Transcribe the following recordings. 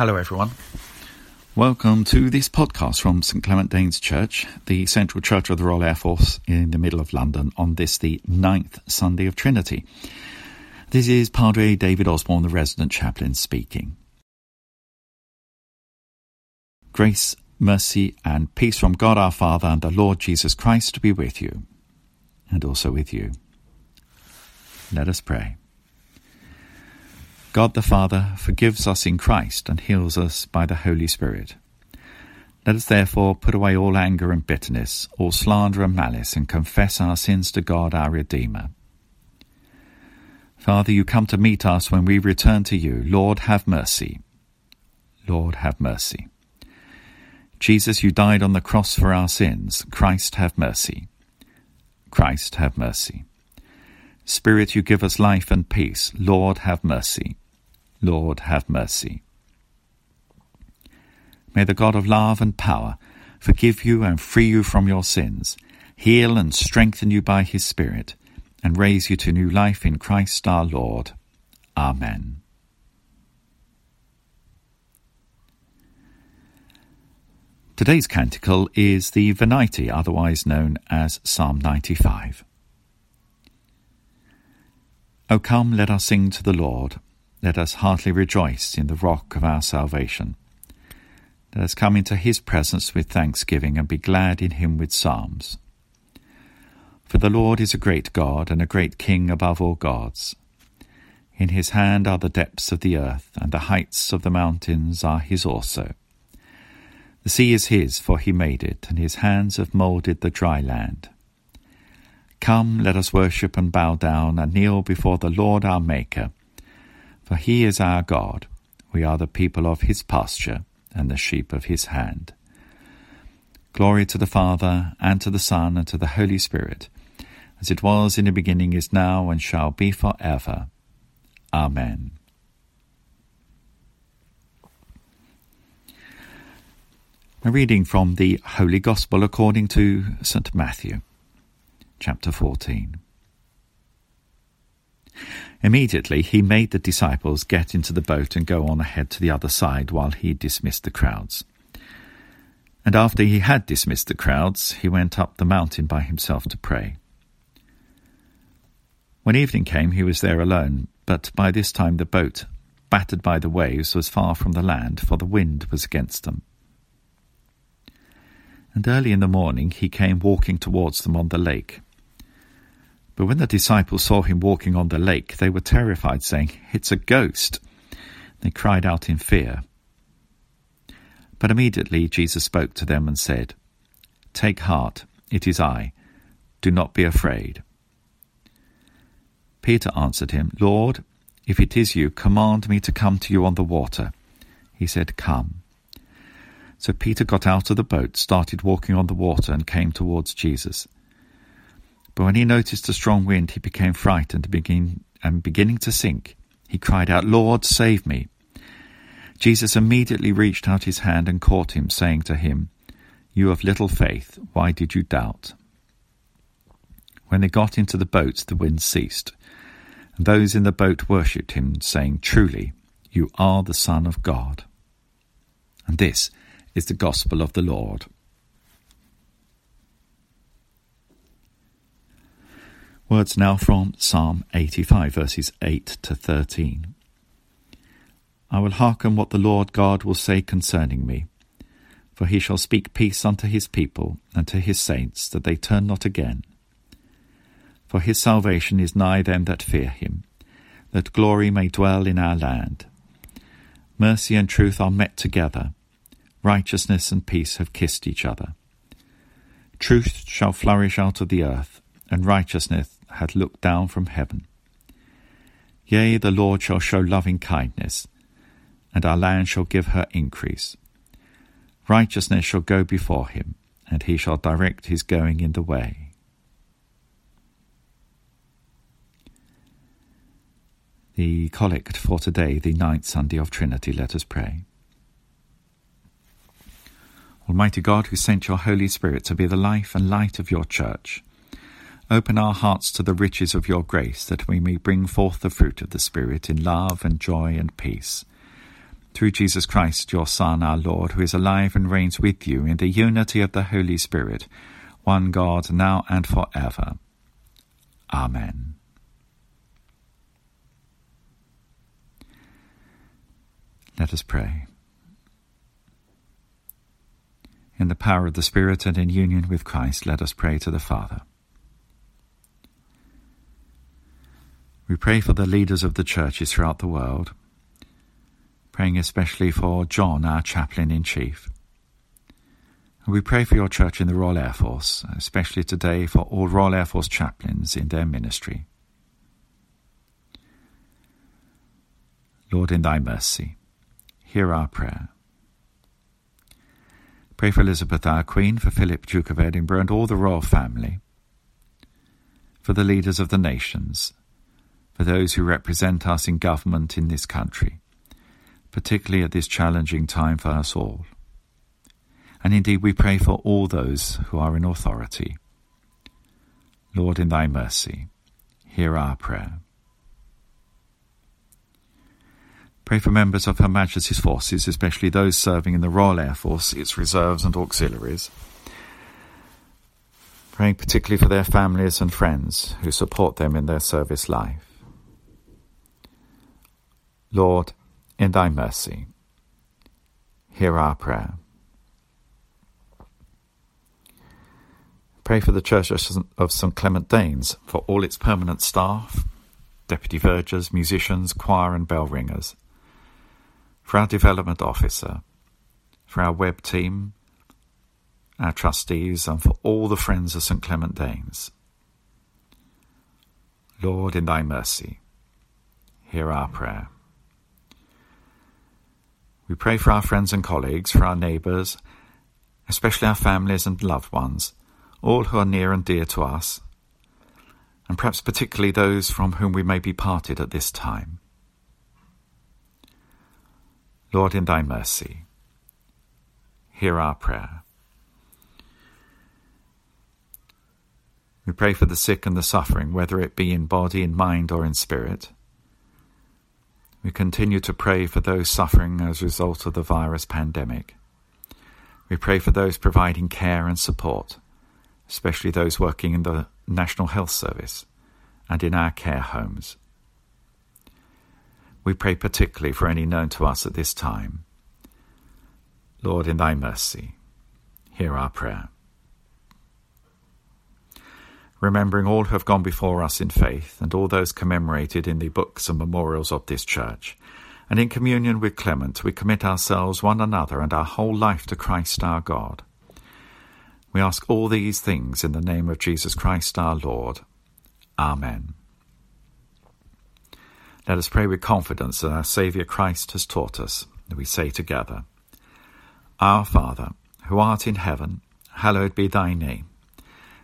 Hello, everyone. Welcome to this podcast from St Clement Danes Church, the central church of the Royal Air Force in the middle of London, on this, the ninth Sunday of Trinity. This is Padre David Osborne, the resident chaplain, speaking. Grace, mercy, and peace from God our Father and the Lord Jesus Christ be with you, and also with you. Let us pray. God the Father forgives us in Christ and heals us by the Holy Spirit. Let us therefore put away all anger and bitterness, all slander and malice, and confess our sins to God our Redeemer. Father, you come to meet us when we return to you. Lord, have mercy. Lord, have mercy. Jesus, you died on the cross for our sins. Christ, have mercy. Christ, have mercy. Spirit, you give us life and peace. Lord, have mercy. Lord, have mercy. May the God of love and power forgive you and free you from your sins, heal and strengthen you by his Spirit, and raise you to new life in Christ our Lord. Amen. Today's canticle is the Venite, otherwise known as Psalm 95. O come, let us sing to the Lord. Let us heartily rejoice in the rock of our salvation. Let us come into his presence with thanksgiving and be glad in him with psalms. For the Lord is a great God and a great King above all gods. In his hand are the depths of the earth, and the heights of the mountains are his also. The sea is his, for he made it, and his hands have moulded the dry land. Come, let us worship and bow down and kneel before the Lord our Maker for he is our God, we are the people of his pasture, and the sheep of his hand. Glory to the Father, and to the Son, and to the Holy Spirit, as it was in the beginning, is now, and shall be for ever. Amen. A reading from the Holy Gospel according to St. Matthew, chapter 14. Immediately he made the disciples get into the boat and go on ahead to the other side while he dismissed the crowds. And after he had dismissed the crowds, he went up the mountain by himself to pray. When evening came, he was there alone, but by this time the boat, battered by the waves, was far from the land, for the wind was against them. And early in the morning he came walking towards them on the lake. But when the disciples saw him walking on the lake, they were terrified, saying, It's a ghost. They cried out in fear. But immediately Jesus spoke to them and said, Take heart, it is I. Do not be afraid. Peter answered him, Lord, if it is you, command me to come to you on the water. He said, Come. So Peter got out of the boat, started walking on the water, and came towards Jesus. But when he noticed a strong wind, he became frightened and, begin, and beginning to sink, he cried out, Lord, save me. Jesus immediately reached out his hand and caught him, saying to him, You of little faith, why did you doubt? When they got into the boat, the wind ceased, and those in the boat worshipped him, saying, Truly, you are the Son of God. And this is the gospel of the Lord. Words now from Psalm 85, verses 8 to 13. I will hearken what the Lord God will say concerning me. For he shall speak peace unto his people and to his saints, that they turn not again. For his salvation is nigh them that fear him, that glory may dwell in our land. Mercy and truth are met together, righteousness and peace have kissed each other. Truth shall flourish out of the earth, and righteousness hath looked down from heaven. Yea, the Lord shall show loving kindness, and our land shall give her increase. Righteousness shall go before him, and he shall direct his going in the way. The Collect for today, the ninth Sunday of Trinity, let us pray. Almighty God, who sent your Holy Spirit to be the life and light of your church, Open our hearts to the riches of your grace, that we may bring forth the fruit of the Spirit in love and joy and peace. through Jesus Christ, your Son, our Lord, who is alive and reigns with you in the unity of the Holy Spirit, one God, now and for ever. Amen. Let us pray. In the power of the Spirit and in union with Christ, let us pray to the Father. We pray for the leaders of the churches throughout the world, praying especially for John, our chaplain in chief. And we pray for your church in the Royal Air Force, especially today for all Royal Air Force chaplains in their ministry. Lord, in thy mercy, hear our prayer. Pray for Elizabeth, our Queen, for Philip, Duke of Edinburgh, and all the royal family, for the leaders of the nations, for those who represent us in government in this country, particularly at this challenging time for us all. And indeed, we pray for all those who are in authority. Lord, in thy mercy, hear our prayer. Pray for members of Her Majesty's forces, especially those serving in the Royal Air Force, its reserves and auxiliaries. Praying particularly for their families and friends who support them in their service life. Lord, in thy mercy, hear our prayer. Pray for the Church of St Clement Danes, for all its permanent staff, deputy vergers, musicians, choir, and bell ringers for our development officer, for our web team, our trustees, and for all the friends of St Clement Danes. Lord, in thy mercy, hear our prayer. We pray for our friends and colleagues, for our neighbours, especially our families and loved ones, all who are near and dear to us, and perhaps particularly those from whom we may be parted at this time. Lord, in thy mercy, hear our prayer. We pray for the sick and the suffering, whether it be in body, in mind, or in spirit. We continue to pray for those suffering as a result of the virus pandemic. We pray for those providing care and support, especially those working in the National Health Service and in our care homes. We pray particularly for any known to us at this time. Lord, in thy mercy, hear our prayer. Remembering all who have gone before us in faith and all those commemorated in the books and memorials of this church, and in communion with Clement, we commit ourselves, one another, and our whole life to Christ our God. We ask all these things in the name of Jesus Christ our Lord. Amen. Let us pray with confidence that our Saviour Christ has taught us, we say together, Our Father, who art in heaven, hallowed be thy name.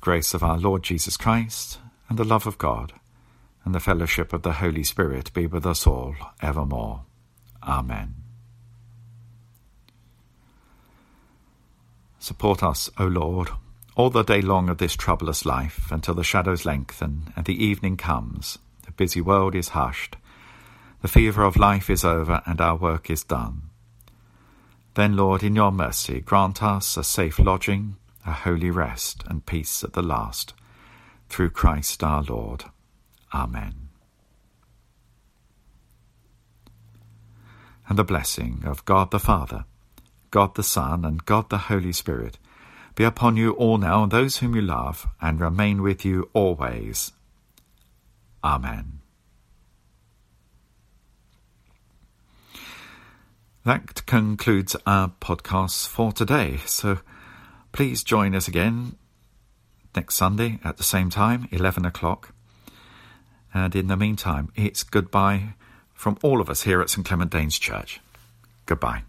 The grace of our Lord Jesus Christ, and the love of God, and the fellowship of the Holy Spirit be with us all evermore. Amen. Support us, O Lord, all the day long of this troublous life, until the shadows lengthen and the evening comes, the busy world is hushed, the fever of life is over and our work is done. Then, Lord, in your mercy, grant us a safe lodging, a holy rest, and peace at the last. Through Christ our Lord. Amen. And the blessing of God the Father, God the Son, and God the Holy Spirit be upon you all now and those whom you love, and remain with you always. Amen. That concludes our podcast for today. So please join us again next Sunday at the same time, 11 o'clock. And in the meantime, it's goodbye from all of us here at St Clement Danes Church. Goodbye.